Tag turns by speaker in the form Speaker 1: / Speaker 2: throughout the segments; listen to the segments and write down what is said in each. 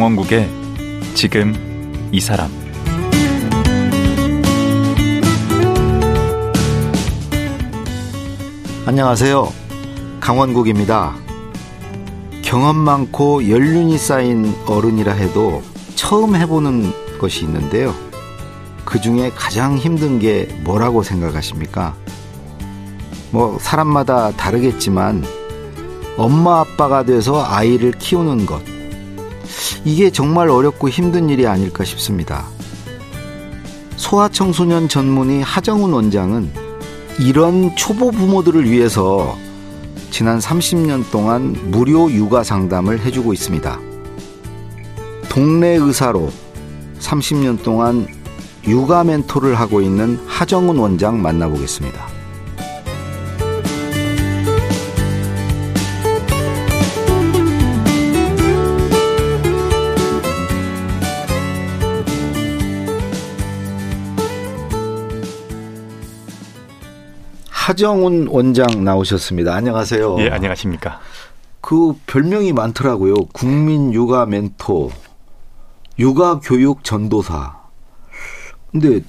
Speaker 1: 강원국의 지금 이 사람
Speaker 2: 안녕하세요. 강원국입니다. 경험 많고 연륜이 쌓인 어른이라 해도 처음 해보는 것이 있는데요. 그 중에 가장 힘든 게 뭐라고 생각하십니까? 뭐, 사람마다 다르겠지만, 엄마 아빠가 돼서 아이를 키우는 것. 이게 정말 어렵고 힘든 일이 아닐까 싶습니다. 소아청소년 전문의 하정훈 원장은 이런 초보 부모들을 위해서 지난 30년 동안 무료 육아 상담을 해주고 있습니다. 동네 의사로 30년 동안 육아 멘토를 하고 있는 하정훈 원장 만나보겠습니다. 하정훈 원장 나오셨습니다. 안녕하세요.
Speaker 3: 예, 안녕하십니까.
Speaker 2: 그 별명이 많더라고요. 국민 육아 멘토, 육아 교육 전도사. 근데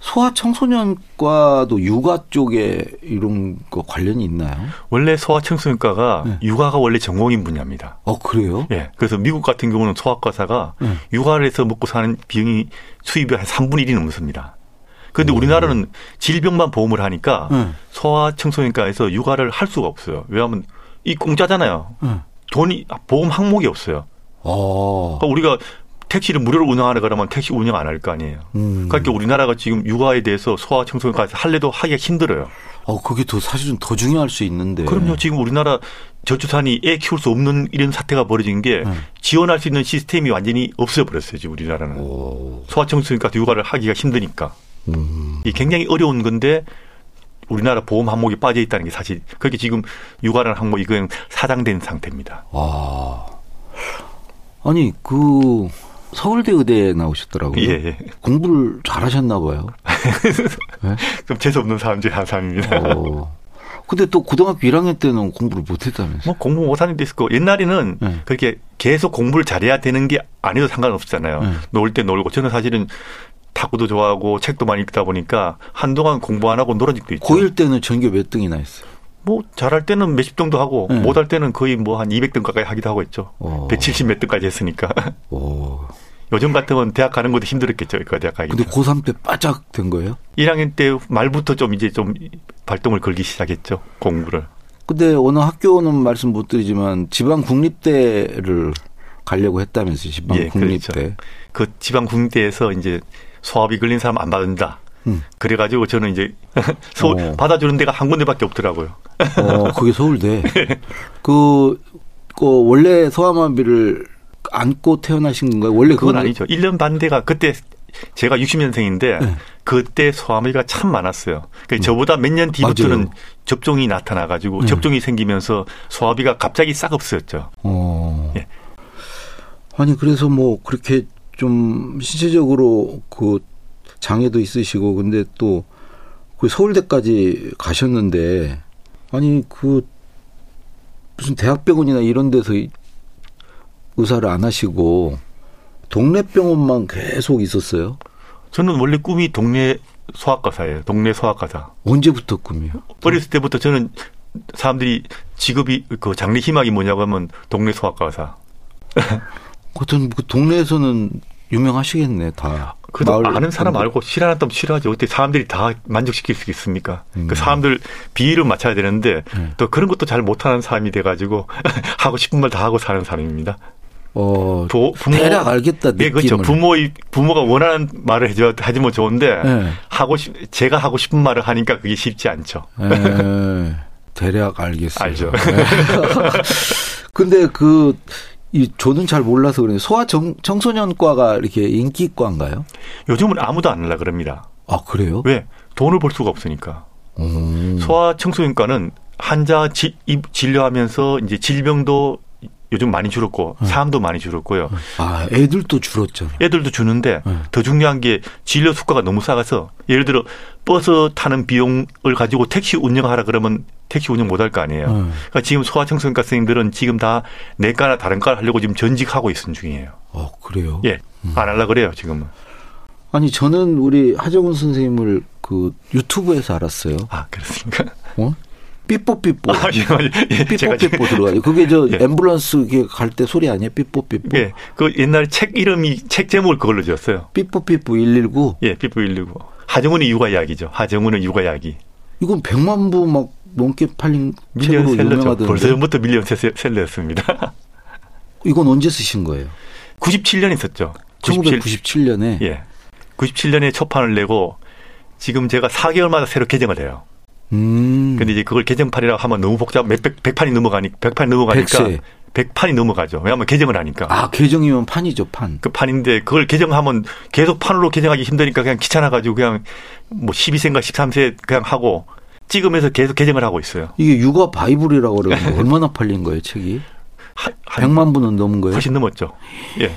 Speaker 2: 소아 청소년과도 육아 쪽에 이런 거 관련이 있나요?
Speaker 3: 원래 소아청소년과가 네. 육아가 원래 전공인 분야입니다.
Speaker 2: 어, 그래요?
Speaker 3: 예. 그래서 미국 같은 경우는 소아과사가 네. 육아를 해서 먹고 사는 비용이 수입이 한 3분의 1이 넘습니다. 그런데 우리나라는 질병만 보험을 하니까 네. 소아청소년과에서 육아를 할 수가 없어요. 왜냐하면 이 공짜잖아요. 네. 돈이 보험 항목이 없어요. 어. 그러니까 우리가 택시를 무료로 운영하라 그러면 택시 운영 안 할 거 아니에요. 음. 그러니까 우리나라가 지금 육아에 대해서 소아청소년과에서 할래도 하기가 힘들어요.
Speaker 2: 어, 그게 더 사실은 더 중요할 수 있는데.
Speaker 3: 그럼요. 지금 우리나라 저출산이 애 키울 수 없는 이런 사태가 벌어진 게 네. 지원할 수 있는 시스템이 완전히 없어 버렸어요. 지금 우리나라는. 소아청소년과 육아를 하기가 힘드니까. 음. 이 굉장히 어려운 건데 우리나라 보험 항목이 빠져 있다는 게 사실 그렇게 지금 육아라는 항목이 그냥 사장된 상태입니다. 아.
Speaker 2: 아니 그 서울대 의대에 나오셨더라고요. 예, 예. 공부를 잘하셨나 봐요.
Speaker 3: 네? 좀 재수 없는 사람 중에 한 사람입니다. 어.
Speaker 2: 근데 또 고등학교 1학년 때는 공부를 못했다면서요?
Speaker 3: 뭐 공부 못하는 데 있을 거. 옛날에는 네. 그렇게 계속 공부를 잘해야 되는 게 아니어도 상관없잖아요. 네. 놀때 놀고 저는 사실은 탁구도 좋아하고 책도 많이 읽다 보니까 한동안 공부 안 하고 놀은 적도 있죠.
Speaker 2: 고1 때는 전교 몇 등이나 했어요?
Speaker 3: 뭐 잘할 때는 몇십 등도 하고 네. 못할 때는 거의 뭐 한 200등 가까이 하기도 하고 있죠. 오. 170 몇 등까지 했으니까. 오. 요즘 같으면 대학 가는 것도 힘들었겠죠. 그 대학 가기.
Speaker 2: 근데 고3 때 바짝 된 거예요?
Speaker 3: 1학년 때 말부터 좀 이제 좀 발동을 걸기 시작했죠. 공부를.
Speaker 2: 근데 어느 학교는 말씀 못 드리지만 지방 국립대를 가려고 했다면서요. 지방 예, 국립대. 그렇죠.
Speaker 3: 그 지방 국립대에서 이제 수업이 걸린 사람 안 받는다. 음. 그래가지고 저는 이제 서울 어. 받아주는 데가 한 군데밖에 없더라고요.
Speaker 2: 어, 그게 서울대. 그, 그 원래 소아마비를 안고 태어나신 건가요? 원래
Speaker 3: 그건 아니죠. 1년 반 대가 그때 제가 60년생인데 네. 그때 소아마비가 참 많았어요. 그러니까 음. 저보다 몇 년 뒤부터는 맞아요. 접종이 나타나가지고 네. 접종이 생기면서 소아비가 갑자기 싹 없어졌죠. 어.
Speaker 2: 예. 아니 그래서 뭐 그렇게 좀 신체적으로 그 장애도 있으시고 근데 또 그 서울대까지 가셨는데 아니 그 무슨 대학병원이나 이런 데서 의사를 안 하시고 동네 병원만 계속 있었어요?
Speaker 3: 저는 원래 꿈이 동네 소아과사예요. 동네 소아과사.
Speaker 2: 언제부터 꿈이요?
Speaker 3: 어렸을 때부터 저는 사람들이 직업이 그 장래 희망이 뭐냐고 하면 동네 소아과사.
Speaker 2: 어떤 그 동네에서는 유명하시겠네 다.
Speaker 3: 그래도 아는 사람 말고 싫어하는 싫어하지. 어떻게 사람들이 다 만족시킬 수 있습니까? 음. 그 사람들 비율을 맞춰야 되는데 음. 또 그런 것도 잘 못하는 사람이 돼가지고 하고 싶은 말 다 하고 사는 사람입니다.
Speaker 2: 어, 부, 부모, 대략 알겠다.
Speaker 3: 네, 그렇죠. 부모 부모가 원하는 말을 해줘 하지면 좋은데 네. 하고 싶 제가 하고 싶은 말을 하니까 그게 쉽지 않죠. 네.
Speaker 2: 대략 알겠어요.
Speaker 3: 알죠.
Speaker 2: 네. 근데 그 이 저는 잘 몰라서 그래요. 소아 청, 청소년과가 이렇게 인기과인가요?
Speaker 3: 요즘은 아무도 안 하려 그럽니다.
Speaker 2: 아 그래요?
Speaker 3: 왜? 돈을 벌 수가 없으니까. 음. 소아 청소년과는 환자 지, 진료하면서 이제 질병도 요즘 많이 줄었고
Speaker 2: 네.
Speaker 3: 사암도 많이 줄었고요.
Speaker 2: 아, 애들도 줄었잖아요.
Speaker 3: 애들도 주는데
Speaker 2: 네.
Speaker 3: 더 중요한 게 진료 수가가 너무 싸가서 예를 들어 버스 타는 비용을 가지고 택시 운영하라 그러면 택시 운영 못할 거 아니에요.
Speaker 2: 네.
Speaker 3: 그러니까 지금 소아청소년과 선생님들은 지금 다 내과나 다른 과를 하려고 지금 전직하고 있는 중이에요.
Speaker 2: 어, 그래요?
Speaker 3: 예. 안 하려 그래요, 지금은.
Speaker 2: 아니, 저는 우리 하정훈 선생님을 그 유튜브에서 알았어요.
Speaker 3: 아, 그렇습니까?
Speaker 2: 어? 삐뽀삐뽀.
Speaker 3: 아, 예,
Speaker 2: 삐뽀삐뽀 들어가요. 그게 저
Speaker 3: 예.
Speaker 2: 앰뷸런스 갈 때 소리 아니에요? 삐뽀삐뽀.
Speaker 3: 예. 그 옛날 책 이름이 책 제목을 그걸로 지었어요.
Speaker 2: 삐뽀삐뽀 119.
Speaker 3: 예, 삐뿌 119. 하정훈의 육아 이야기죠. 하정훈의 육아 이야기.
Speaker 2: 이건 100만 부 막 넘게 팔린
Speaker 3: 밀리언
Speaker 2: 책으로
Speaker 3: 셀러죠.
Speaker 2: 유명하던데.
Speaker 3: 벌써부터 밀리언 셀- 셀러였습니다.
Speaker 2: 이건 언제 쓰신 거예요?
Speaker 3: 97년 있었죠. 97.
Speaker 2: 1997년에.
Speaker 3: 예. 97년에 초판을 내고 지금 제가 4개월마다 새로 개정을 해요.
Speaker 2: 음.
Speaker 3: 근데 이제 그걸 개정판이라고 하면 너무 복잡, 몇백, 백판이 넘어가니, 백판이 넘어가니까.
Speaker 2: 백세.
Speaker 3: 백판이 넘어가죠. 왜냐하면 개정을 하니까.
Speaker 2: 아, 개정이면 판이죠, 판.
Speaker 3: 그 판인데 그걸 개정하면 계속 판으로 개정하기 힘드니까 그냥 귀찮아가지고 그냥 뭐 12세인가 13세 그냥 하고 찍으면서 계속 개정을 하고 있어요.
Speaker 2: 이게 육아 바이블이라고 그러는데 얼마나 팔린 거예요, 책이?
Speaker 3: 한, 한
Speaker 2: 100만 부는 넘은 거예요?
Speaker 3: 훨씬 넘었죠. 예.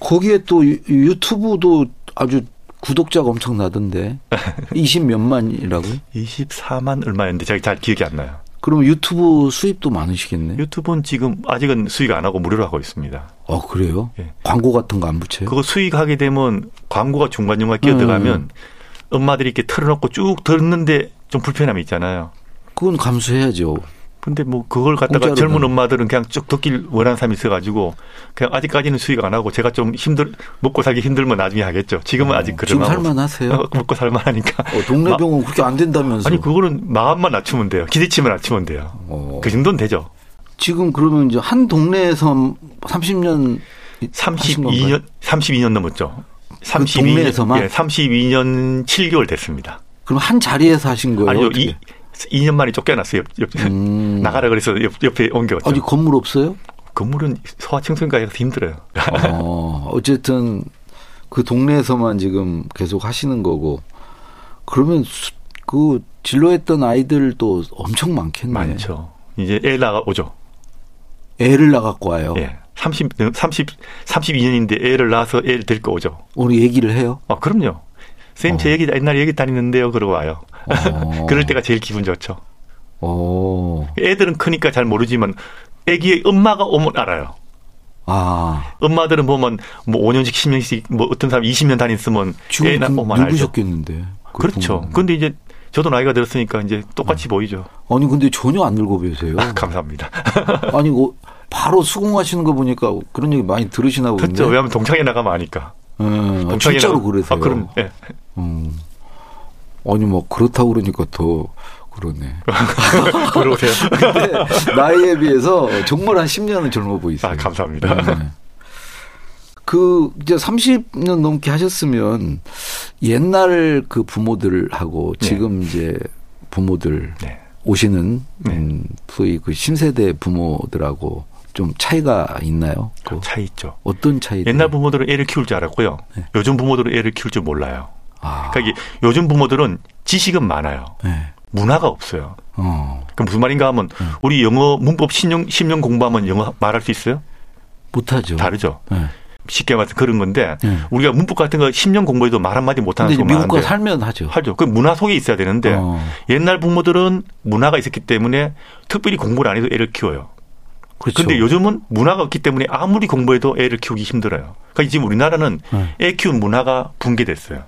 Speaker 2: 거기에 또 유- 유튜브도 아주 구독자가 엄청 나던데. 20 몇만이라고요?
Speaker 3: 24만 얼마였는데 제가 잘 기억이 안 나요.
Speaker 2: 그러면 유튜브 수입도 많으시겠네.
Speaker 3: 유튜브는 지금 아직은 수익 안 하고 무료로 하고 있습니다.
Speaker 2: 어, 그래요?
Speaker 3: 예.
Speaker 2: 광고 같은 거 안 붙여요?
Speaker 3: 그거 수익하게 되면 광고가 중간중간 끼어 들어가면
Speaker 2: 음.
Speaker 3: 엄마들이 이렇게 틀어놓고 쭉 듣는데 좀 불편함이 있잖아요.
Speaker 2: 그건 감수해야죠.
Speaker 3: 근데 뭐 그걸 갖다가
Speaker 2: 공짜로
Speaker 3: 젊은. 엄마들은 그냥 쭉 듣길 원하는 사람이 있어가지고 그냥 아직까지는 수익 안 하고 제가 좀 힘들 먹고 살기 힘들면 나중에 하겠죠. 지금은 아직
Speaker 2: 어, 지금 살만하세요?
Speaker 3: 어, 먹고 살만하니까.
Speaker 2: 어, 동네
Speaker 3: 마-
Speaker 2: 병원 그렇게 안 된다면서.
Speaker 3: 아니 그거는 마음만 낮추면 돼요. 기대치만 낮추면 돼요.
Speaker 2: 어.
Speaker 3: 그 정도는 되죠.
Speaker 2: 지금 그러면 이제 한 동네에서 30년
Speaker 3: 32년 32년 넘었죠. 32년,
Speaker 2: 그 동네에서만?
Speaker 3: 예, 32년 7개월 됐습니다.
Speaker 2: 그럼 한 자리에서 하신 거예요?
Speaker 3: 아니요? 이, 2년 만에 쫓겨났어요. 옆, 옆,
Speaker 2: 음.
Speaker 3: 나가라 그래서 옆, 옆에 옮겨갔죠.
Speaker 2: 아직 건물 없어요?
Speaker 3: 건물은 소아청소년과에서 힘들어요.
Speaker 2: 어, 어쨌든 그 동네에서만 지금 계속 하시는 거고 그러면 수- 그 진로했던 아이들도 엄청 많겠네.
Speaker 3: 많죠. 이제 애 나오죠.
Speaker 2: 애를 나갖고 와요.
Speaker 3: 예. 30, 30, 32년인데 애를 낳아서 애를 데리고 오죠.
Speaker 2: 오늘 얘기를 해요.
Speaker 3: 아, 그럼요. 쌤, 제
Speaker 2: 어.
Speaker 3: 얘기, 옛날에 얘기 다니는데요. 그러고 와요.
Speaker 2: 어.
Speaker 3: 그럴 때가 제일 기분 좋죠.
Speaker 2: 어.
Speaker 3: 애들은 크니까 잘 모르지만 애기의 엄마가 오면 알아요.
Speaker 2: 아,
Speaker 3: 엄마들은 보면 뭐 5년씩 10년씩 뭐 어떤 사람 20년 다녔으면
Speaker 2: 지금
Speaker 3: 애 낳-
Speaker 2: 그
Speaker 3: 오면 알죠.
Speaker 2: 늙으셨겠는데. 그
Speaker 3: 그렇죠.
Speaker 2: 부모는.
Speaker 3: 근데 이제 저도 나이가 들었으니까 이제 똑같이 보이죠.
Speaker 2: 아니 근데 전혀 안 늙어 보이세요.
Speaker 3: 아, 감사합니다.
Speaker 2: 아니 어, 바로 수긍하시는 거 보니까 그런 얘기 많이 들으시나 보네.
Speaker 3: 그렇죠. 왜냐하면 동창회 나가면 아니까.
Speaker 2: 예,
Speaker 3: 동창회
Speaker 2: 진짜로 그러세요.
Speaker 3: 아, 그럼, 예.
Speaker 2: 음. 아니 뭐 그렇다고 그러니까 더 그러네.
Speaker 3: 들어오세요.
Speaker 2: 근데 나이에 비해서 정말 한 10년은 젊어 보이세요.
Speaker 3: 아, 감사합니다.
Speaker 2: 네. 그 이제 30년 넘게 하셨으면 옛날 그 부모들하고
Speaker 3: 네.
Speaker 2: 지금 이제 부모들
Speaker 3: 네.
Speaker 2: 오시는
Speaker 3: 네.
Speaker 2: 음, 소위 그 신세대 부모들하고 좀 차이가 있나요? 그
Speaker 3: 차이 있죠.
Speaker 2: 어떤 차이?
Speaker 3: 옛날 부모들은 애를 키울 줄 알았고요.
Speaker 2: 네.
Speaker 3: 요즘 부모들은 애를 키울 줄 몰라요.
Speaker 2: 아,
Speaker 3: 그러니까 요즘 부모들은 지식은 많아요.
Speaker 2: 네.
Speaker 3: 문화가 없어요.
Speaker 2: 어,
Speaker 3: 그 무슨 말인가 하면 우리 영어 문법 10년, 10년 공부하면 영어 말할 수 있어요?
Speaker 2: 못하죠.
Speaker 3: 다르죠.
Speaker 2: 네.
Speaker 3: 쉽게 말해서 그런 건데
Speaker 2: 네.
Speaker 3: 우리가 문법 같은 거 10년 공부해도 말 한마디 못하는
Speaker 2: 이제
Speaker 3: 사람
Speaker 2: 미국과
Speaker 3: 많은데
Speaker 2: 살면 하죠.
Speaker 3: 하죠. 그 문화 속에 있어야 되는데
Speaker 2: 어.
Speaker 3: 옛날 부모들은 문화가 있었기 때문에 특별히 공부를 안 해도 애를 키워요.
Speaker 2: 그렇죠.
Speaker 3: 근데 요즘은 문화가 없기 때문에 아무리 공부해도 애를 키우기 힘들어요. 그러니까 지금 우리나라는
Speaker 2: 네.
Speaker 3: 애 키운 문화가 붕괴됐어요.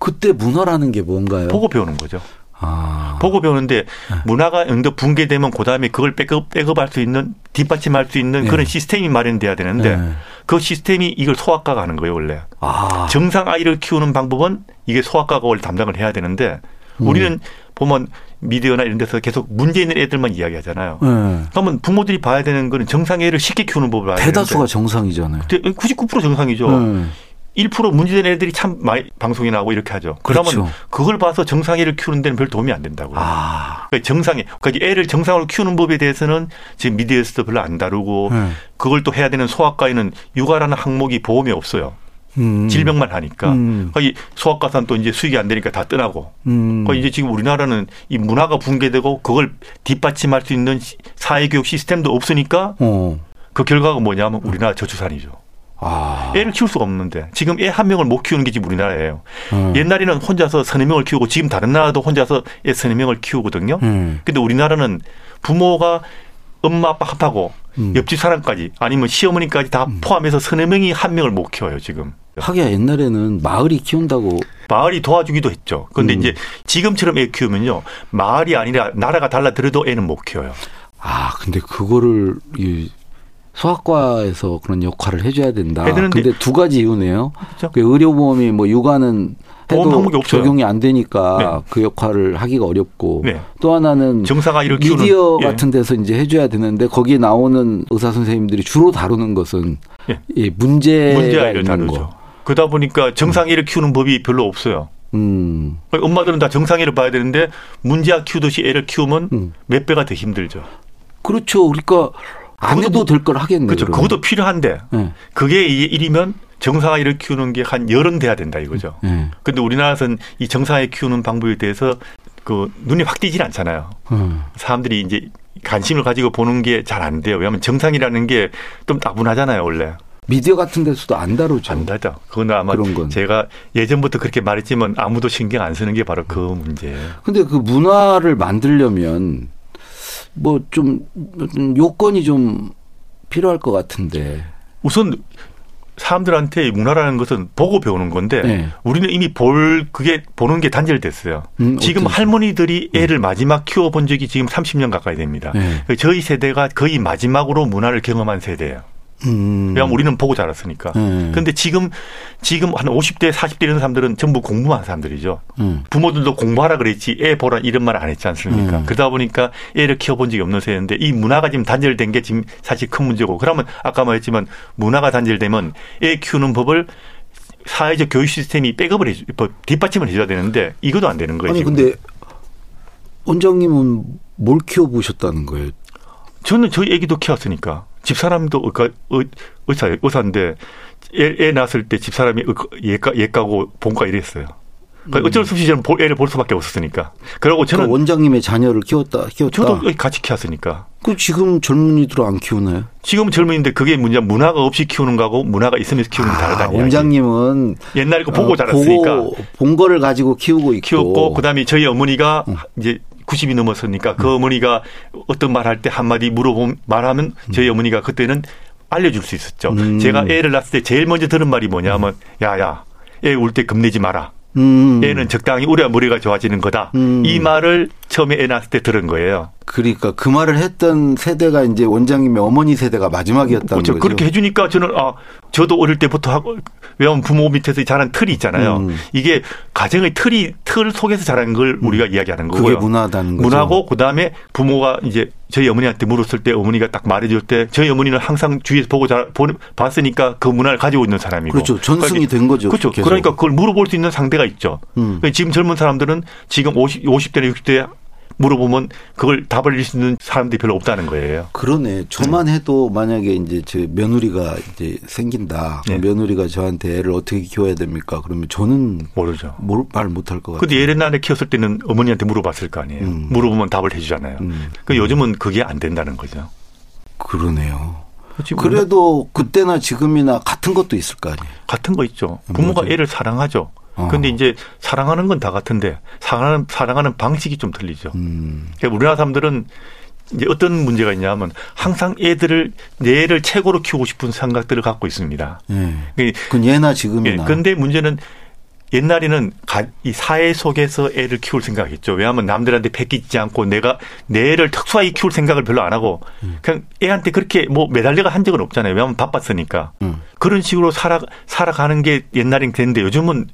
Speaker 2: 그때 문화라는 게 뭔가요?
Speaker 3: 보고 배우는 거죠.
Speaker 2: 아,
Speaker 3: 보고 배우는데 문화가 응도 붕괴되면 그다음에 그걸 백업 백업할 수 있는 뒷받침할 수 있는
Speaker 2: 네.
Speaker 3: 그런 시스템이 마련돼야 되는데
Speaker 2: 네.
Speaker 3: 그 시스템이 이걸 소아과가 하는 거예요 원래.
Speaker 2: 아,
Speaker 3: 정상 아이를 키우는 방법은 이게 소아과가 원래 담당을 해야 되는데
Speaker 2: 음.
Speaker 3: 우리는 보면 미디어나 이런 데서 계속 문제 있는 애들만 이야기하잖아요.
Speaker 2: 네.
Speaker 3: 그러면 부모들이 봐야 되는 거는 정상 애를 쉽게 키우는 법을 알아야
Speaker 2: 대다수가
Speaker 3: 되는데
Speaker 2: 정상이잖아요.
Speaker 3: 99% 정상이죠.
Speaker 2: 네.
Speaker 3: 1% 문제된 애들이 참 많이 방송이 나오고 이렇게 하죠. 그러면
Speaker 2: 그렇죠.
Speaker 3: 그걸 봐서 정상애를 키우는 데는 별 도움이 안 된다고요.
Speaker 2: 아,
Speaker 3: 그러니까 정상에, 그러니까 애를 정상으로 키우는 법에 대해서는 지금 미디어에서도 별로 안 다루고
Speaker 2: 네.
Speaker 3: 그걸 또 해야 되는 소아과에는 육아라는 항목이 보험이 없어요. 음. 질병만 하니까 음. 거의 소아과산 또 이제 수익이 안 되니까 다 떠나고 음. 거의 이제 지금 우리나라는 이 문화가 붕괴되고 그걸 뒷받침할 수 있는 사회교육 시스템도 없으니까 어. 그 결과가 뭐냐면 우리나라 저출산이죠. 아. 애를 키울 수가 없는데 지금 애 한 명을 못 키우는 게 지금 우리나라예요. 음. 옛날에는 혼자서 서너 명을 키우고 지금 다른 나라도 혼자서 애 서너 명을 키우거든요. 음. 근데 우리나라는 부모가 엄마 아빠 합하고 음. 옆집 사람까지 아니면 시어머니까지 다 음. 포함해서 서너 명이 한 명을 못 키워요 지금.
Speaker 2: 하기야 옛날에는 마을이 키운다고
Speaker 3: 마을이 도와주기도 했죠. 그런데 음. 이제 지금처럼 애 키우면요 마을이 아니라 나라가 달라들어도 애는 못 키워요.
Speaker 2: 아 근데 그거를 이 소아과에서 그런 역할을 해줘야 된다. 근데 두 가지 이유네요. 그렇죠. 그 의료보험이 뭐 육아는 해도 적용이 안 되니까 네. 그 역할을 하기가 어렵고 네. 또 하나는
Speaker 3: 정사가
Speaker 2: 미디어 예. 같은 데서 이제 해줘야 되는데 거기에 나오는 의사 선생님들이 주로 다루는 것은 예. 이 문제가 문제아이를 다루죠.
Speaker 3: 그러다 보니까 정상이를 키우는 법이 별로 없어요. 음. 엄마들은 다 정상이를 봐야 되는데 문제아 키우듯이 애를 키우면 음. 몇 배가 더 힘들죠.
Speaker 2: 그렇죠. 그러니까 안 해도 될 걸 하겠네.
Speaker 3: 그렇죠. 그러면. 그것도 필요한데 네. 그게 일이면 정상아이를 키우는 게 한 열은 돼야 된다 이거죠. 네. 근데 우리나라에서는 이 정상아이 키우는 방법에 대해서 그 눈이 확 띄질 않잖아요. 음. 사람들이 이제 관심을 가지고 보는 게 잘 안 돼요. 왜냐하면 정상이라는 게 좀 따분하잖아요, 원래.
Speaker 2: 미디어 같은 데서도 안 다루죠.
Speaker 3: 안 다죠. 그건 아마 그런 건. 제가 예전부터 그렇게 말했지만 아무도 신경 안 쓰는 게 바로 그 문제예요.
Speaker 2: 근데 그 문화를 만들려면 뭐 좀 요건이 좀 필요할 것 같은데.
Speaker 3: 우선 사람들한테 문화라는 것은 보고 배우는 건데 네. 우리는 이미 볼 그게 보는 게 단절됐어요. 음, 지금 할머니들이 음. 애를 음. 마지막 키워본 적이 지금 30년 가까이 됩니다. 네. 저희 세대가 거의 마지막으로 문화를 경험한 세대예요. 음. 왜냐하면 우리는 보고 자랐으니까. 음. 그런데 지금 지금 한 50대, 40대 이런 사람들은 전부 공부한 사람들이죠. 음. 부모들도 공부하라 그랬지 애 보라 이런 말 안 했지 않습니까? 음. 그러다 보니까 애를 키워본 적이 없는 세대인데 이 문화가 지금 단절된 게 지금 사실 큰 문제고 그러면 아까 말했지만 문화가 단절되면 애 키우는 법을 사회적 교육 시스템이 백업을 해주, 뭐 뒷받침을 해줘야 되는데 이것도 안 되는 거예요.
Speaker 2: 아니 지금. 근데 원장님은 뭘 키워보셨다는 거예요?
Speaker 3: 저는 저희 애기도 키웠으니까. 집사람도 그러니까 의사 의사인데 애, 애 낳았을 때 집사람이 예가 예가고 본가 이랬어요. 그러니까 음. 어쩔 수 없이 저는 애를 볼 수밖에 없었으니까. 그러고 저는
Speaker 2: 그 원장님의 자녀를 키웠다 키웠다.
Speaker 3: 저도 같이 키웠으니까.
Speaker 2: 그 지금 젊은이들 안 키우나요?
Speaker 3: 지금 젊은인데 그게 문제 문화가 없이 키우는 거하고 문화가 있으면서 키우는 게 아, 다르다.
Speaker 2: 원장님은
Speaker 3: 옛날에 거 보고 어, 자랐으니까
Speaker 2: 보고 본 거를 가지고 키우고 있고
Speaker 3: 키웠고 그다음에 저희 어머니가 음. 이제 90이 넘었으니까 그 음. 어머니가 어떤 말 할 때 한마디 물어보면 말하면 저희 어머니가 그때는 알려줄 수 있었죠. 음. 제가 애를 낳았을 때 제일 먼저 들은 말이 뭐냐면 야야 애 울 때 겁내지 마라. 음. 애는 적당히 우려야 머리가 좋아지는 거다. 음. 이 말을 처음에 애 낳았을 때 들은 거예요.
Speaker 2: 그러니까 그 말을 했던 세대가 이제 원장님의 어머니 세대가 마지막이었다는 그렇죠. 거죠.
Speaker 3: 그렇게 해주니까 저는 아 저도 어릴 때부터 하고 왜냐하면 부모 밑에서 자란 틀이 있잖아요. 음. 이게 가정의 틀이 틀 속에서 자란 걸 음. 우리가 이야기하는 거고요.
Speaker 2: 그게 문화다는 거죠.
Speaker 3: 문화고 그다음에 부모가 이제 저희 어머니한테 물었을 때 어머니가 딱 말해줄 때 저희 어머니는 항상 주위에서 보고 자, 봤으니까 그 문화를 가지고 있는 사람이고.
Speaker 2: 그렇죠. 전승이
Speaker 3: 그러니까
Speaker 2: 된 거죠.
Speaker 3: 그렇죠. 계속. 그러니까 그걸 물어볼 수 있는 상대가 있죠. 음. 그러니까 지금 젊은 사람들은 지금 50, 50대나 60대 물어보면 그걸 답을 줄수 있는 사람들이 별로 없다는 거예요.
Speaker 2: 그러네. 저만 해도 만약에 이제 저 며느리가 이제 생긴다. 네. 며느리가 저한테 애를 어떻게 키워야 됩니까? 그러면 저는
Speaker 3: 모르죠.
Speaker 2: 말 못할 것 같아요.
Speaker 3: 근데 옛날에 키웠을 때는 어머니한테 물어봤을 거 아니에요. 음. 물어보면 답을 해주잖아요. 음. 그 요즘은 그게 안 된다는 거죠.
Speaker 2: 그러네요. 그래도 그때나 지금이나 같은 것도 있을 거 아니에요.
Speaker 3: 같은 거 있죠. 부모가 뭐죠? 애를 사랑하죠. 어. 이제 사랑하는 건 다 같은데 사랑하는 사랑하는 방식이 좀 틀리죠. 음. 그러니까 우리나라 사람들은 이제 어떤 문제가 있냐면 항상 애들을 내 애를 최고로 키우고 싶은 생각들을 갖고 있습니다.
Speaker 2: 예. 그 예나 지금이나.
Speaker 3: 예. 근데 문제는 옛날에는 이 사회 속에서 애를 키울 생각했죠. 왜냐하면 남들한테 패기지 않고 내가 내 애를 특수하게 키울 생각을 별로 안 하고 음. 그냥 애한테 그렇게 뭐 매달려가 한 적은 없잖아요. 왜냐하면 바빴으니까. 음. 그런 식으로 살아 살아가는 게 옛날엔 됐는데 요즘은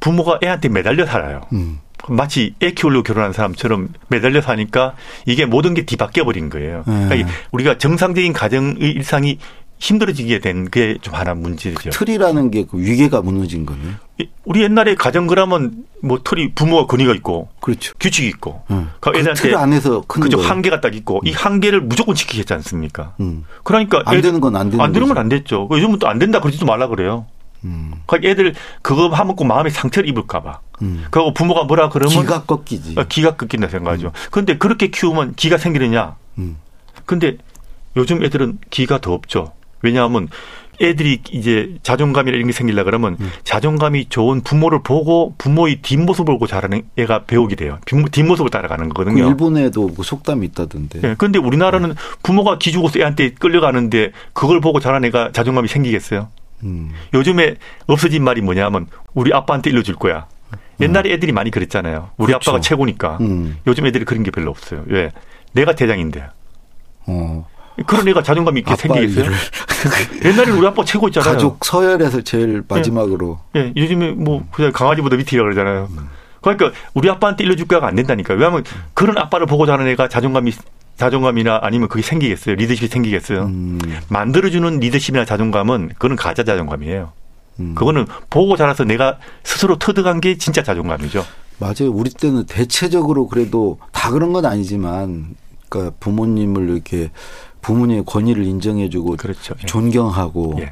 Speaker 3: 부모가 애한테 매달려 살아요. 음. 마치 애 키우려고 결혼한 사람처럼 매달려 사니까 이게 모든 게 뒤바뀌어 버린 거예요. 네. 그러니까 우리가 정상적인 가정의 일상이 힘들어지게 된 게 좀 하나 문제죠.
Speaker 2: 그 틀이라는 게 그 위계가 무너진 거네요.
Speaker 3: 우리 옛날에 가정 그러면 뭐 틀이 부모가 권위가 있고 그렇죠. 규칙이 있고
Speaker 2: 음. 그 애들한테 틀 안에서 큰
Speaker 3: 그죠 한계가 딱 있고 음. 이 한계를 무조건 지키겠지 않습니까? 음. 그러니까
Speaker 2: 안 되는 건 안 되는
Speaker 3: 안 되는 건 안 됐죠. 요즘은 또 안 된다 그러지도 말라 그래요. 음. 그러니까 애들 그거 하면 꼭 마음에 상처를 입을까봐. 음. 그리고 부모가 뭐라 그러면
Speaker 2: 기가 꺾이지.
Speaker 3: 어, 기가 꺾인다 생각하죠. 음. 근데 그렇게 키우면 기가 생기느냐? 음. 근데 요즘 애들은 기가 더 없죠. 왜냐하면 애들이 이제 자존감이나 이런 게 생기려 그러면 음. 자존감이 좋은 부모를 보고 부모의 뒷모습을 보고 자라는 애가 배우게 돼요. 뒷모습을 따라가는 거거든요.
Speaker 2: 그 일본에도 뭐 속담이 있다던데.
Speaker 3: 예. 근데 우리나라는 음. 부모가 기죽어서 애한테 끌려가는데 그걸 보고 자란 애가 자존감이 생기겠어요? 음. 요즘에 없어진 말이 뭐냐면 우리 아빠한테 일러줄 거야. 옛날에 애들이 많이 그랬잖아요. 우리 그렇죠. 아빠가 최고니까. 음. 요즘 애들이 그런 게 별로 없어요. 왜? 내가 대장인데. 어. 그런 애가 자존감 있게 생기겠어요? 옛날에 우리 아빠 최고 있잖아요.
Speaker 2: 가족 서열에서 제일 마지막으로.
Speaker 3: 예, 예 요즘에 뭐 그냥 강아지보다 밑이라 그러잖아요. 음. 그러니까 우리 아빠한테 일러줄 거가 안 된다니까. 왜냐하면 그런 아빠를 보고 자는 애가 자존감이 자존감이나 아니면 그게 생기겠어요. 리더십이 생기겠어요. 음. 만들어주는 리더십이나 자존감은 그거는 가짜 자존감이에요. 음. 그거는 보고 자라서 내가 스스로 터득한 게 진짜 자존감이죠.
Speaker 2: 맞아요. 우리 때는 대체적으로 그래도 다 그런 건 아니지만, 그러니까 부모님을 이렇게 부모님의 권위를 인정해주고 그렇죠. 예. 존경하고 예.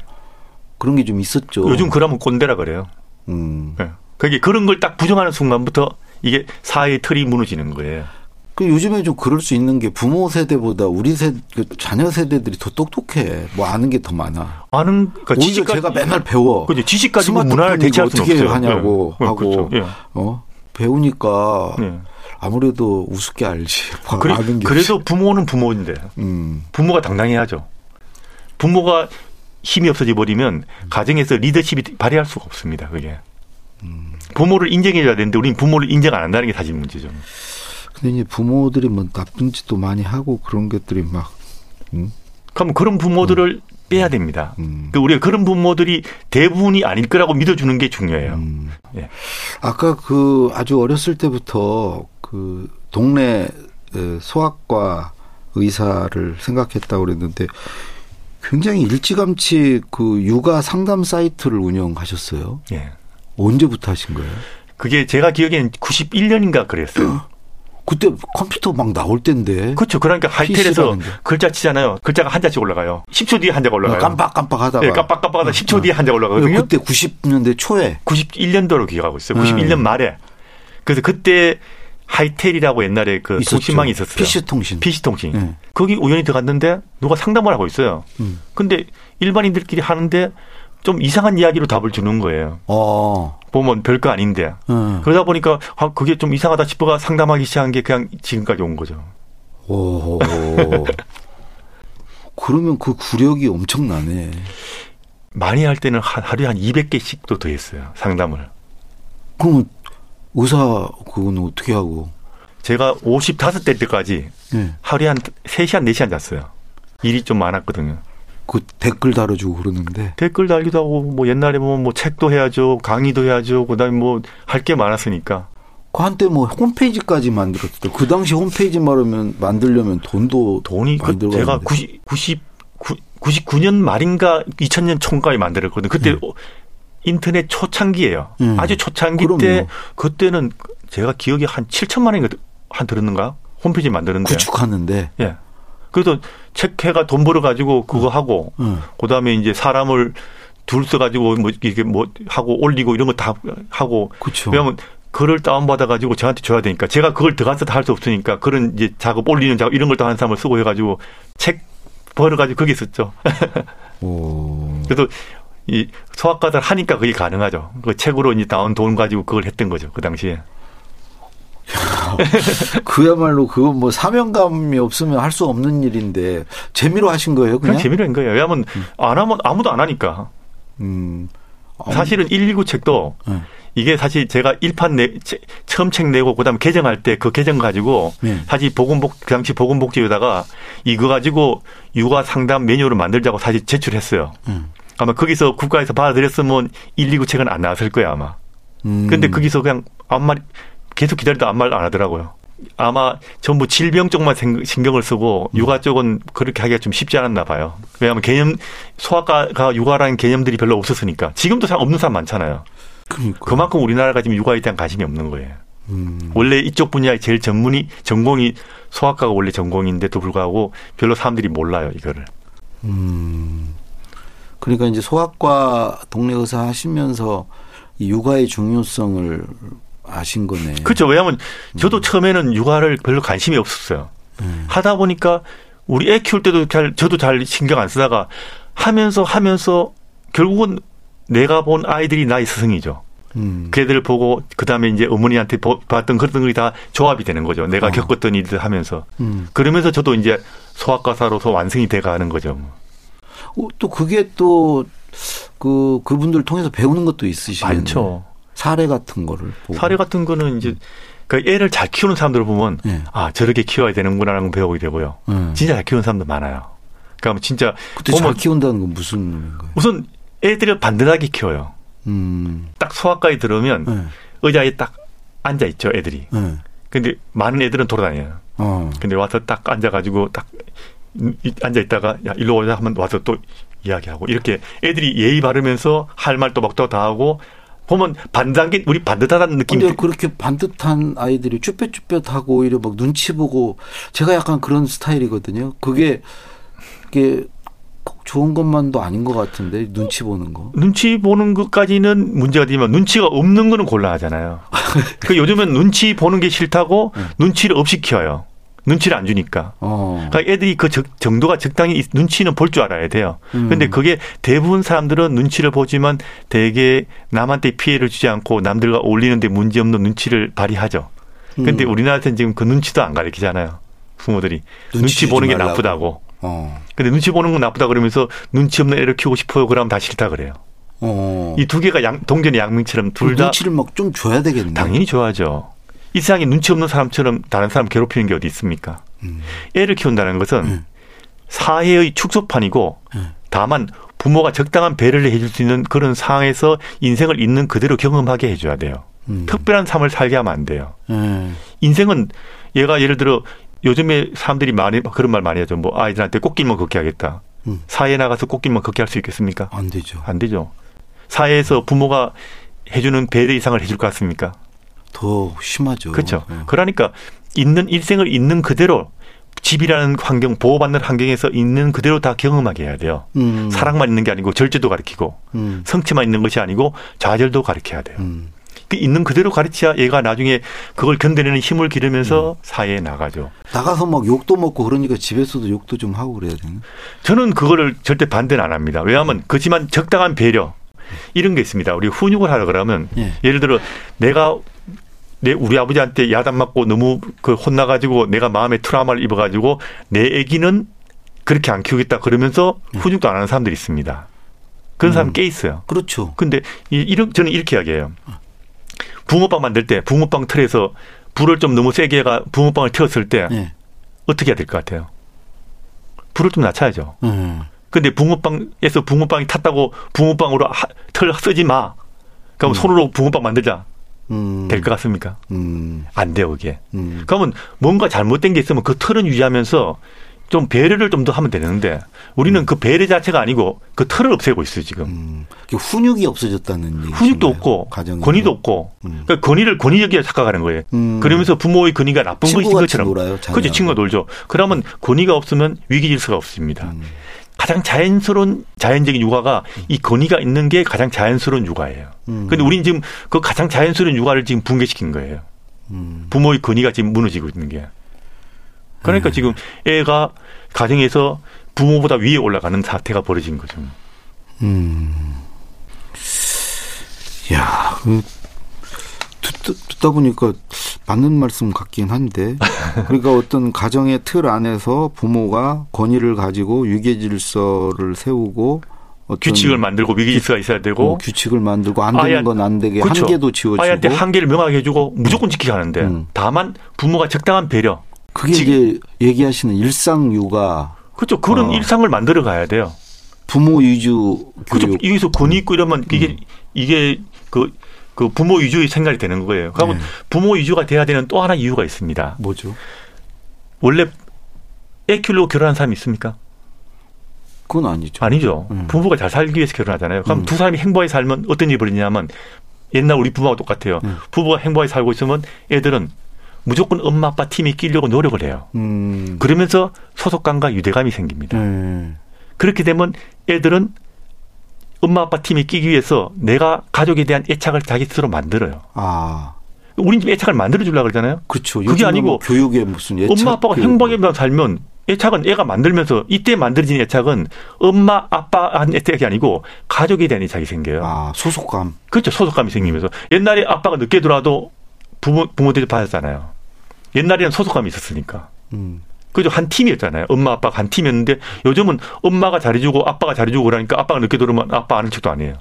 Speaker 2: 그런 게 좀 있었죠.
Speaker 3: 요즘 그러면 꼰대라 그래요. 음. 예. 그게 그런 걸 딱 부정하는 순간부터 이게 사회의 틀이 무너지는 거예요.
Speaker 2: 그 요즘에 좀 그럴 수 있는 게 부모 세대보다 우리 세, 그 자녀 세대들이 더 똑똑해. 뭐 아는 게 더 많아.
Speaker 3: 아는, 그러니까
Speaker 2: 지식 제가 맨날 배워.
Speaker 3: 그죠. 지식 가지고 문화를 대체할
Speaker 2: 어떻게 없어요. 하냐고 네. 하고, 그렇죠. 예. 어? 배우니까 네. 아무래도 우습게 알지.
Speaker 3: 그래, 그래도 부모는 부모인데, 음. 부모가 당당해야죠. 부모가 힘이 없어져 버리면 가정에서 리더십이 발휘할 수가 없습니다. 그게. 음. 부모를 인정해줘야 되는데 우리는 부모를 인정 안 한다는 게 사실 문제죠.
Speaker 2: 근데 이제 부모들이 뭐 나쁜 짓도 많이 하고 그런 것들이 막.
Speaker 3: 음? 그럼 그런 부모들을 음. 빼야 됩니다. 음. 그 우리가 그런 부모들이 대부분이 아닐 거라고 믿어주는 게 중요해요. 음. 예.
Speaker 2: 아까 그 아주 어렸을 때부터 그 동네 소아과 의사를 생각했다고 그랬는데 굉장히 일찌감치 그 육아 상담 사이트를 운영하셨어요. 예. 언제부터 하신 거예요?
Speaker 3: 그게 제가 기억에는 91년인가 그랬어요.
Speaker 2: 그때 컴퓨터 막 나올 때인데.
Speaker 3: 그렇죠. 그러니까 하이텔에서 글자 치잖아요. 글자가 한 자씩 올라가요. 10초 뒤에 한 자가 올라가요.
Speaker 2: 깜빡깜빡 하다가.
Speaker 3: 네, 깜빡깜빡 하다 10초 뒤에 한 자가 올라가거든요.
Speaker 2: 그때 90년대 초에.
Speaker 3: 91년도로 기억하고 있어요. 91년 음. 말에. 그래서 그때 하이텔이라고 옛날에 그 있었죠. 통신망이 있었어요.
Speaker 2: PC통신.
Speaker 3: PC통신. 네. 거기 우연히 들어갔는데 누가 상담을 하고 있어요. 음. 근데 일반인들끼리 하는데 좀 이상한 이야기로 답을 주는 거예요. 어. 보면 별거 아닌데. 음. 그러다 보니까 아, 그게 좀 이상하다 싶어가 상담하기 시작한 게 그냥 지금까지 온 거죠. 오.
Speaker 2: 그러면 그 구력이 엄청나네.
Speaker 3: 많이 할 때는 하루에 한 200개씩도 더 했어요. 상담을.
Speaker 2: 그럼 의사 그거는 어떻게 하고?
Speaker 3: 제가 55대 때까지 네. 하루에 한 3시간, 4시간 잤어요. 일이 좀 많았거든요.
Speaker 2: 그 댓글 달아주고 그러는데.
Speaker 3: 댓글 달기도 하고 뭐 옛날에 보면 뭐 책도 해야죠 강의도 해야죠 그다음에 뭐 할 게 많았으니까.
Speaker 2: 그 한때 뭐 홈페이지까지 만들었을 그 당시 홈페이지 말하면 만들려면 돈도
Speaker 3: 돈이 그 제가 90 90 99년 말인가 2000년 총까지 만들었거든요. 그때 음. 인터넷 초창기예요. 음. 아주 초창기 그럼요. 때 그때는 제가 기억이 한 7천만 원인가 한 들었는가? 홈페이지 만드는데.
Speaker 2: 구축하는데.
Speaker 3: 예 그래서 책해가 돈 벌어 가지고 그거 하고 음. 그다음에 이제 사람을 둘 써 가지고 뭐 이게 뭐 하고 올리고 이런 거 다 하고
Speaker 2: 그쵸.
Speaker 3: 왜냐하면 글을 다운받아 가지고 저한테 줘야 되니까 제가 그걸 들어가서 다 할 수 없으니까 그런 이제 작업 올리는 작업 이런 걸다 하는 사람을 쓰고 해 가지고 책 벌어 가지고 거기 썼죠. 그래서 이 소아과들 하니까 그게 가능하죠. 그 책으로 이제 나온 돈 가지고 그걸 했던 거죠. 그 당시에.
Speaker 2: 그야말로 그건 뭐 사명감이 없으면 할 수 없는 일인데 재미로 하신 거예요, 그냥?
Speaker 3: 그냥 재미로 한 거예요. 왜냐하면 음. 안 하면 아무도 안 하니까. 음. 사실은 119 책도 네. 이게 사실 제가 1판 내, 처음 책 내고 그다음에 개정할 때 그 개정 가지고 네. 사실 보건복 그 당시 보건복지에다가 이거 가지고 육아 상담 메뉴를 만들자고 사실 제출했어요. 음. 아마 거기서 국가에서 받아들였으면 119 책은 안 나왔을 거야 아마. 음. 근데 거기서 그냥 아무 말 계속 기다리다 아무 말 안 하더라고요. 아마 전부 질병 쪽만 신경을 쓰고 음. 육아 쪽은 그렇게 하기가 좀 쉽지 않았나 봐요. 왜냐하면 개념 소아과가 육아라는 개념들이 별로 없었으니까 지금도 잘 없는 사람 많잖아요. 그러니까. 그만큼 우리나라가 지금 육아에 대한 관심이 없는 거예요. 음. 원래 이쪽 분야의 제일 전문이 전공이 소아과가 원래 전공인데도 불구하고 별로 사람들이 몰라요 이거를. 음.
Speaker 2: 그러니까 이제 소아과 동네 의사 하시면서 이 육아의 중요성을 아신 거네.
Speaker 3: 그렇죠. 왜냐하면 저도 음. 처음에는 육아를 별로 관심이 없었어요. 음. 하다 보니까 우리 애 키울 때도 잘 저도 잘 신경 안 쓰다가 하면서 하면서 결국은 내가 본 아이들이 나의 스승이죠. 음. 그 애들 보고 그다음에 이제 어머니한테 봤던 그런 것이 다 조합이 되는 거죠. 내가 어. 겪었던 일들 하면서 음. 그러면서 저도 이제 소아과사로서 완성이 돼가는 거죠.
Speaker 2: 어, 또 그게 또 그 그분들 통해서 배우는 것도 있으시죠.
Speaker 3: 많죠.
Speaker 2: 사례 같은 거를
Speaker 3: 보고. 사례 같은 거는 이제 그 애를 잘 키우는 사람들을 보면 네. 아 저렇게 키워야 되는구나라는 걸 배우게 되고요. 네. 진짜 잘 키우는 사람도 많아요. 그러니까 진짜
Speaker 2: 그때 잘 키운다는 건 무슨 의미인가요?
Speaker 3: 우선 애들을 반듯하게 키워요. 음. 딱 소아과에 들어오면 네. 의자에 딱 앉아 있죠, 애들이. 네. 근데 많은 애들은 돌아다녀요. 어. 근데 와서 딱 앉아가지고 딱 앉아 있다가 야 일로 오자 하면 와서 또 이야기하고 이렇게 애들이 예의 바르면서 할 말도 막또 다 하고 보면 반단계 우리 반듯하다는 느낌이.
Speaker 2: 근데 그렇게 반듯한 아이들이 쭈뼛쭈뼛하고 오히려 막 눈치 보고 제가 약간 그런 스타일이거든요. 그게 그게 좋은 것만도 아닌 것 같은데 눈치 보는 거.
Speaker 3: 눈치 보는 것까지는 문제가 되지만 눈치가 없는 거는 곤란하잖아요. 그 요즘은 눈치 보는 게 싫다고 네. 눈치를 없이 키워요. 눈치를 안 주니까. 어. 그러니까 애들이 그 정도가 적당히 눈치는 볼 줄 알아야 돼요. 음. 근데 그게 대부분 사람들은 눈치를 보지만 대개 남한테 피해를 주지 않고 남들과 어울리는데 문제 없는 눈치를 발휘하죠. 근데 음. 우리나라에서는 지금 그 눈치도 안 가르치잖아요. 부모들이. 눈치, 눈치 보는 게 말라고. 나쁘다고. 어. 근데 눈치 보는 건 나쁘다 그러면서 눈치 없는 애를 키우고 싶어요. 그러면 다 싫다 그래요. 어. 이두 개가 양, 동전의 양면처럼 둘 다.
Speaker 2: 눈치를 막 좀 줘야 되겠네.
Speaker 3: 당연히 줘야죠. 이 세상에 눈치 없는 사람처럼 다른 사람 괴롭히는 게 어디 있습니까? 음. 애를 키운다는 것은 음. 사회의 축소판이고 음. 다만 부모가 적당한 배려를 해줄 수 있는 그런 상황에서 인생을 있는 그대로 경험하게 해줘야 돼요. 음. 특별한 삶을 살게 하면 안 돼요. 음. 인생은 얘가 예를 들어 요즘에 사람들이 많이 그런 말 많이 하죠. 뭐 아이들한테 꽃길만 걷게 하겠다. 음. 사회에 나가서 꽃길만 걷게 할 수 있겠습니까?
Speaker 2: 안 되죠.
Speaker 3: 안 되죠. 사회에서 부모가 해주는 배려 이상을 해줄 것 같습니까?
Speaker 2: 더 심하죠.
Speaker 3: 그렇죠. 네. 그러니까 있는 일생을 있는 그대로 집이라는 환경, 보호받는 환경에서 있는 그대로 다 경험하게 해야 돼요. 음. 사랑만 있는 게 아니고 절제도 가르치고 음. 성취만 있는 것이 아니고 좌절도 가르쳐야 돼요. 음. 그 있는 그대로 가르쳐야 얘가 나중에 그걸 견뎌내는 힘을 기르면서 음. 사회에 나가죠.
Speaker 2: 나가서 막 욕도 먹고 그러니까 집에서도 욕도 좀 하고 그래야 되나?
Speaker 3: 저는 그거를 절대 반대는 안 합니다. 왜냐하면 그렇지만 적당한 배려 이런 게 있습니다. 우리 훈육을 하라 그러면 예. 예를 들어 내가 내 우리 아버지한테 야단 맞고 너무 그 혼나가지고 내가 마음에 트라우마를 입어가지고 내 아기는 그렇게 안 키우겠다 그러면서 예. 훈육도 안 하는 사람들이 있습니다. 그런 사람 음. 꽤 있어요.
Speaker 2: 그렇죠.
Speaker 3: 근데 이런 저는 이렇게 이야기해요. 붕어빵 만들 때 붕어빵 틀에서 불을 좀 너무 세게 가 붕어빵을 태웠을 때 네. 어떻게 해야 될 것 같아요? 불을 좀 낮춰야죠. 음. 근데 붕어빵에서 붕어빵이 탔다고 붕어빵으로 하, 털 쓰지 마. 그럼 음. 손으로 붕어빵 만들자. 음. 될것 같습니까? 음. 안 돼요, 그게. 음. 그러면 뭔가 잘못된 게 있으면 그 틀은 유지하면서 좀 배려를 좀 더 하면 되는데 우리는 음. 그 배려 자체가 아니고 그 틀을 없애고 있어요 지금. 음.
Speaker 2: 훈육이 없어졌다는 얘기.
Speaker 3: 훈육도 없고 가정에. 권위도 없고. 음. 그러니까 권위를 권위적이라 착각하는 거예요. 음. 그러면서 부모의 권위가 나쁜 것인 것처럼. 놀아요, 그렇죠, 친구가 놀죠. 그러면 권위가 없으면 위기 질서가 없습니다. 음. 가장 자연스러운 자연적인 육아가 이 권위가 있는 게 가장 자연스러운 육아예요. 음. 근데 우리는 지금 그 가장 자연스러운 육아를 지금 붕괴시킨 거예요. 부모의 권위가 지금 무너지고 있는 게. 그러니까 음. 지금 애가 가정에서 부모보다 위에 올라가는 사태가 벌어진 거죠. 음.
Speaker 2: 야, 그, 듣다, 보니까 맞는 말씀 같긴 한데, 그러니까 어떤 가정의 틀 안에서 부모가 권위를 가지고 유계 질서를 세우고
Speaker 3: 규칙을 만들고 위계 질서가 있어야 되고
Speaker 2: 어, 규칙을 만들고 안 되는 건 안 되게 그렇죠. 한계도 지어주고
Speaker 3: 아이한테 한계를 명확히 해주고 무조건 지키게 하는데 음. 다만 부모가 적당한 배려
Speaker 2: 그게 이제 얘기하시는 일상 육아.
Speaker 3: 그렇죠. 그런 어. 일상을 만들어 가야 돼요.
Speaker 2: 부모 위주
Speaker 3: 그렇죠. 여기서 권위 있고 이러면 이게 음. 이게 그, 그 부모 위주의 생각이 되는 거예요. 그러면 네. 부모 위주가 돼야 되는 또 하나 이유가 있습니다.
Speaker 2: 뭐죠?
Speaker 3: 원래 애 키우려고 결혼한 사람이 있습니까?
Speaker 2: 그건 아니죠.
Speaker 3: 아니죠. 음. 부부가 잘 살기 위해서 결혼하잖아요. 그럼 음. 두 사람이 행복하게 살면 어떤 일이 벌이냐면 옛날 우리 부부하고 똑같아요. 음. 부부가 행복하게 살고 있으면 애들은 무조건 엄마 아빠 팀이 끼려고 노력을 해요. 음. 그러면서 소속감과 유대감이 생깁니다. 음. 그렇게 되면 애들은 엄마 아빠 팀에 끼기 위해서 내가 가족에 대한 애착을 자기 스스로 만들어요.
Speaker 2: 아.
Speaker 3: 우린 집 애착을 만들어 주려고 그러잖아요.
Speaker 2: 그렇죠.
Speaker 3: 그게 아니고
Speaker 2: 뭐 교육에 무슨 애착
Speaker 3: 엄마 아빠가 행복하게 살면 애착은 애가 만들면서 이때 만들어진 애착은 엄마 아빠한 애착이 아니고 가족에 대한 애착이 생겨요.
Speaker 2: 아 소속감.
Speaker 3: 그렇죠. 소속감이 생기면서 옛날에 아빠가 늦게 들어와도 부모 부모들이 받았잖아요. 옛날에는 소속감이 있었으니까.
Speaker 2: 음.
Speaker 3: 그죠 한 팀이었잖아요. 엄마 아빠가 한 팀이었는데 요즘은 엄마가 잘해주고 아빠가 잘해주고 그러니까 아빠가 늦게 들어오면 아빠 아는 척도 안 해요.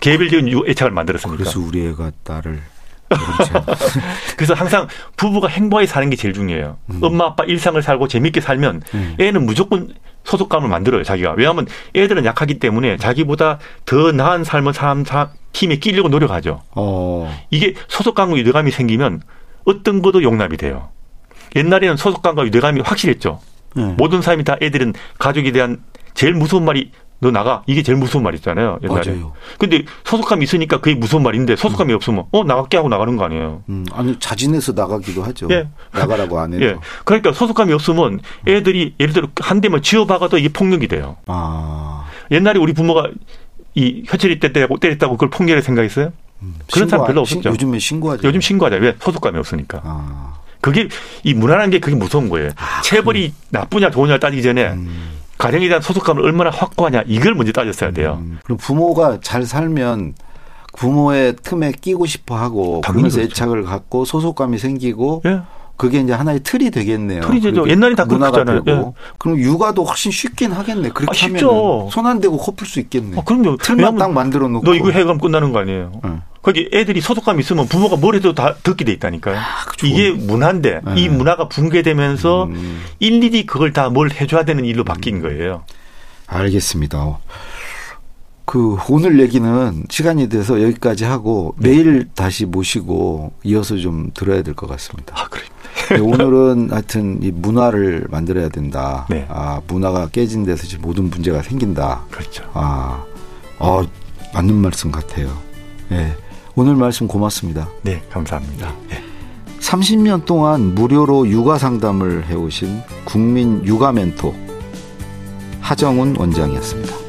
Speaker 3: 개별적인 애착을 만들었으니까.
Speaker 2: 그래서 우리 애가 나를
Speaker 3: 그래서 항상 부부가 행복하게 사는 게 제일 중요해요. 음. 엄마 아빠 일상을 살고 재밌게 살면 음. 애는 무조건 소속감을 만들어요, 자기가. 왜냐하면 애들은 약하기 때문에 자기보다 더 나은 삶을 사람, 사람 팀에 끼려고 노력하죠. 어. 이게 소속감과 유대감이 생기면 어떤 것도 용납이 돼요. 옛날에는 소속감과 유대감이 확실했죠. 네. 모든 사람이 다 애들은 가족에 대한 제일 무서운 말이 너 나가 이게 제일 무서운 말이잖아요 옛날에. 맞아요. 근데 소속감이 있으니까 그게 무서운 말인데 소속감이 음. 없으면 어 나갈게 하고 나가는 거 아니에요.
Speaker 2: 음, 아니 자진해서 나가기도 하죠. 예. 나가라고 안 해도. 예.
Speaker 3: 그러니까 소속감이 없으면 애들이 예를 들어 한 대만 쥐어박아도 이게 폭력이 돼요. 아. 옛날에 우리 부모가 이 혀처리 때렸다고 때렸다고 그걸 폭력을 생각했어요? 음, 그런 사람 별로 없었죠.
Speaker 2: 요즘에 신고하죠.
Speaker 3: 요즘 신고하자. 왜 소속감이 없으니까. 아. 그게 이 무난한 게 그게 무서운 거예요. 아, 체벌이 나쁘냐 좋으냐 따지기 전에. 음. 가정에 대한 소속감을 얼마나 확고하냐 이걸 먼저 따졌어야 돼요. 음,
Speaker 2: 그럼 부모가 잘 살면 부모의 틈에 끼고 싶어 하고 그러면서 그렇죠. 애착을 갖고 소속감이 생기고 예. 그게 이제 하나의 틀이 되겠네요.
Speaker 3: 틀이 되죠. 옛날에 다 그렇잖아요. 예.
Speaker 2: 그럼 육아도 훨씬 쉽긴 하겠네. 그렇게 아, 하면 손 안 대고 코풀 수 있겠네. 아,
Speaker 3: 그럼요.
Speaker 2: 틀만 딱 만들어 놓고
Speaker 3: 너 이거 해가면 끝나는 거 아니에요. 예. 거기 애들이 소속감 있으면 부모가 뭘 해도 다 듣게 돼 있다니까요. 아, 이게 문화인데 네. 이 문화가 붕괴되면서 음. 일일이 그걸 다 뭘 해줘야 되는 일로 바뀐 거예요.
Speaker 2: 알겠습니다. 그 오늘 얘기는 시간이 돼서 여기까지 하고 네. 내일 다시 모시고 이어서 좀 들어야 될 것 같습니다.
Speaker 3: 아, 그래.
Speaker 2: 네, 오늘은 하여튼 이 문화를 만들어야 된다. 네. 아, 문화가 깨진 데서 지금 모든 문제가 생긴다.
Speaker 3: 그렇죠.
Speaker 2: 아, 어, 맞는 말씀 같아요. 예. 네. 오늘 말씀 고맙습니다.
Speaker 3: 네, 감사합니다. 네.
Speaker 2: 30년 동안 무료로 육아 상담을 해오신 국민 육아 멘토 하정훈 원장이었습니다.